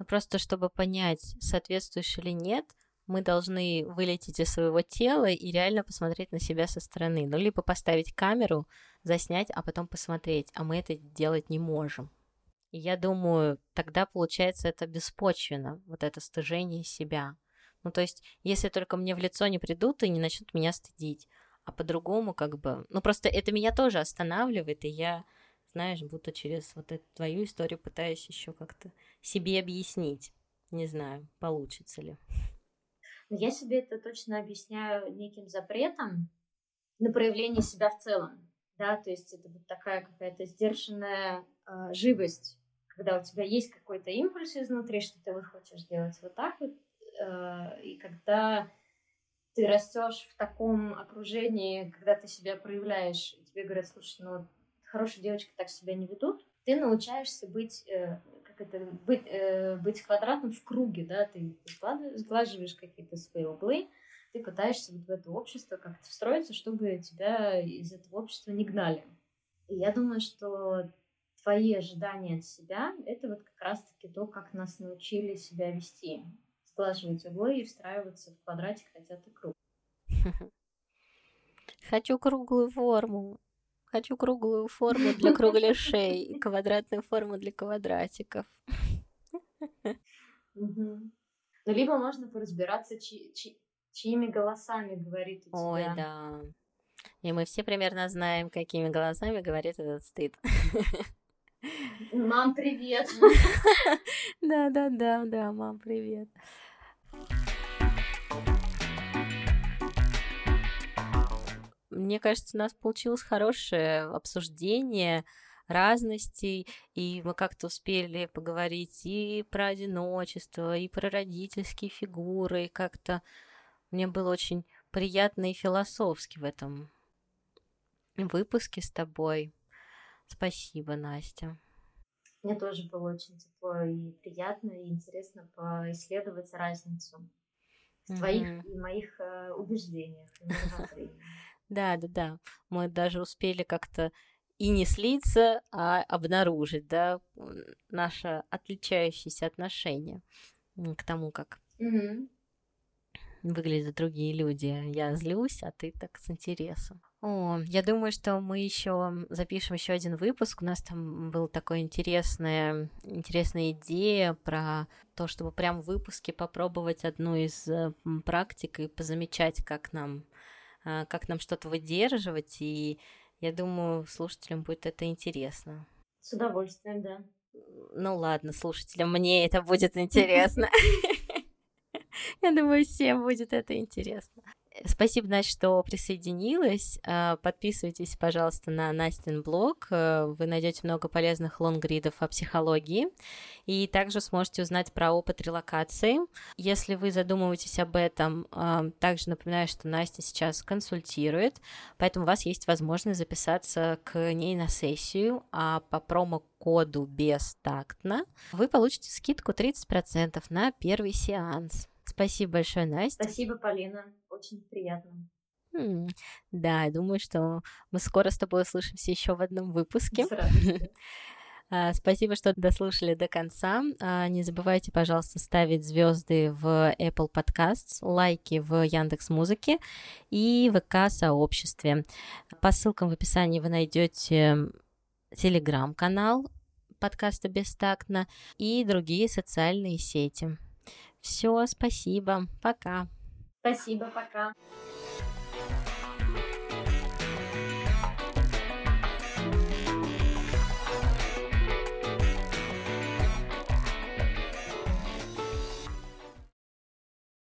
Ну, просто чтобы понять, соответствуешь или нет, мы должны вылететь из своего тела и реально посмотреть на себя со стороны. Ну, либо поставить камеру, заснять, а потом посмотреть. А мы это делать не можем. И я думаю, тогда получается это беспочвенно, вот это стыжение себя. Ну, то есть, если только мне в лицо не придут и не начнут меня стыдить, а по-другому как бы... Ну, просто это меня тоже останавливает, и я знаешь, будто через вот эту твою историю пытаюсь еще как-то себе объяснить. Не знаю, получится ли. Я себе это точно объясняю неким запретом на проявление себя в целом. Да, то есть это вот такая какая-то сдержанная э, живость, когда у тебя есть какой-то импульс изнутри, что ты вот хочешь делать вот так вот, э, и когда ты растешь в таком окружении, когда ты себя проявляешь, и тебе говорят, слушай, ну хорошие девочки так себя не ведут, ты научаешься быть, э, это, быть, э, быть квадратным в круге, да, ты сглаживаешь какие-то свои углы, ты пытаешься вот в это общество как-то встроиться, чтобы тебя из этого общества не гнали. И я думаю, что твои ожидания от себя — это вот как раз-таки то, как нас научили себя вести. Сглаживать углы и встраиваться в квадратик, хотя ты круг. Хочу круглую форму. Хочу круглую форму для кругляшей и квадратную форму для квадратиков. Ну, либо можно поразбираться, чьими голосами говорит у тебя. Ой, да. И мы все примерно знаем, какими голосами говорит этот стыд. Мам, привет! Да, да, да, да, мам, привет. Мне кажется, у нас получилось хорошее обсуждение разностей, и мы как-то успели поговорить и про одиночество, и про родительские фигуры, и как-то мне было очень приятно и философски в этом выпуске с тобой. Спасибо, Настя. Мне тоже было очень тепло и приятно, и интересно поисследовать разницу в mm-hmm. твоих и моих э, убеждениях и Да, да, да. Мы даже успели как-то и не слиться, а обнаружить, да, наше отличающееся отношение к тому, как угу. выглядят другие люди. Я злюсь, а ты так с интересом. О, я думаю, что мы еще запишем еще один выпуск. У нас там была такая интересная, интересная идея про то, чтобы прям в выпуске попробовать одну из практик и позамечать, как нам как нам что-то выдерживать, и я думаю, слушателям будет это интересно. С удовольствием, да. Ну ладно, слушателям, мне это будет интересно. Я думаю, всем будет это интересно. Спасибо, Настя, что присоединилась. А, подписывайтесь, пожалуйста, на Настин блог. Э, вы найдете много полезных лонгридов о психологии. И также сможете узнать про опыт релокации. Если вы задумываетесь об этом, а, также напоминаю, что Настя сейчас консультирует, поэтому у вас есть возможность записаться к ней на сессию, а по промокоду бестактно вы получите скидку 30% на первый сеанс. Спасибо большое, Настя. Спасибо, Полина. Очень приятно. М, Да, я думаю, что мы скоро с тобой услышимся еще в одном выпуске. А, Спасибо, что дослушали до конца. А, Не забывайте, пожалуйста, ставить звезды в Apple Podcasts, лайки в Яндекс Музыке и ВК сообществе. По ссылкам в описании вы найдете телеграм-канал, подкаста «Бестактно» и другие социальные сети. Все, спасибо, пока. Спасибо, пока.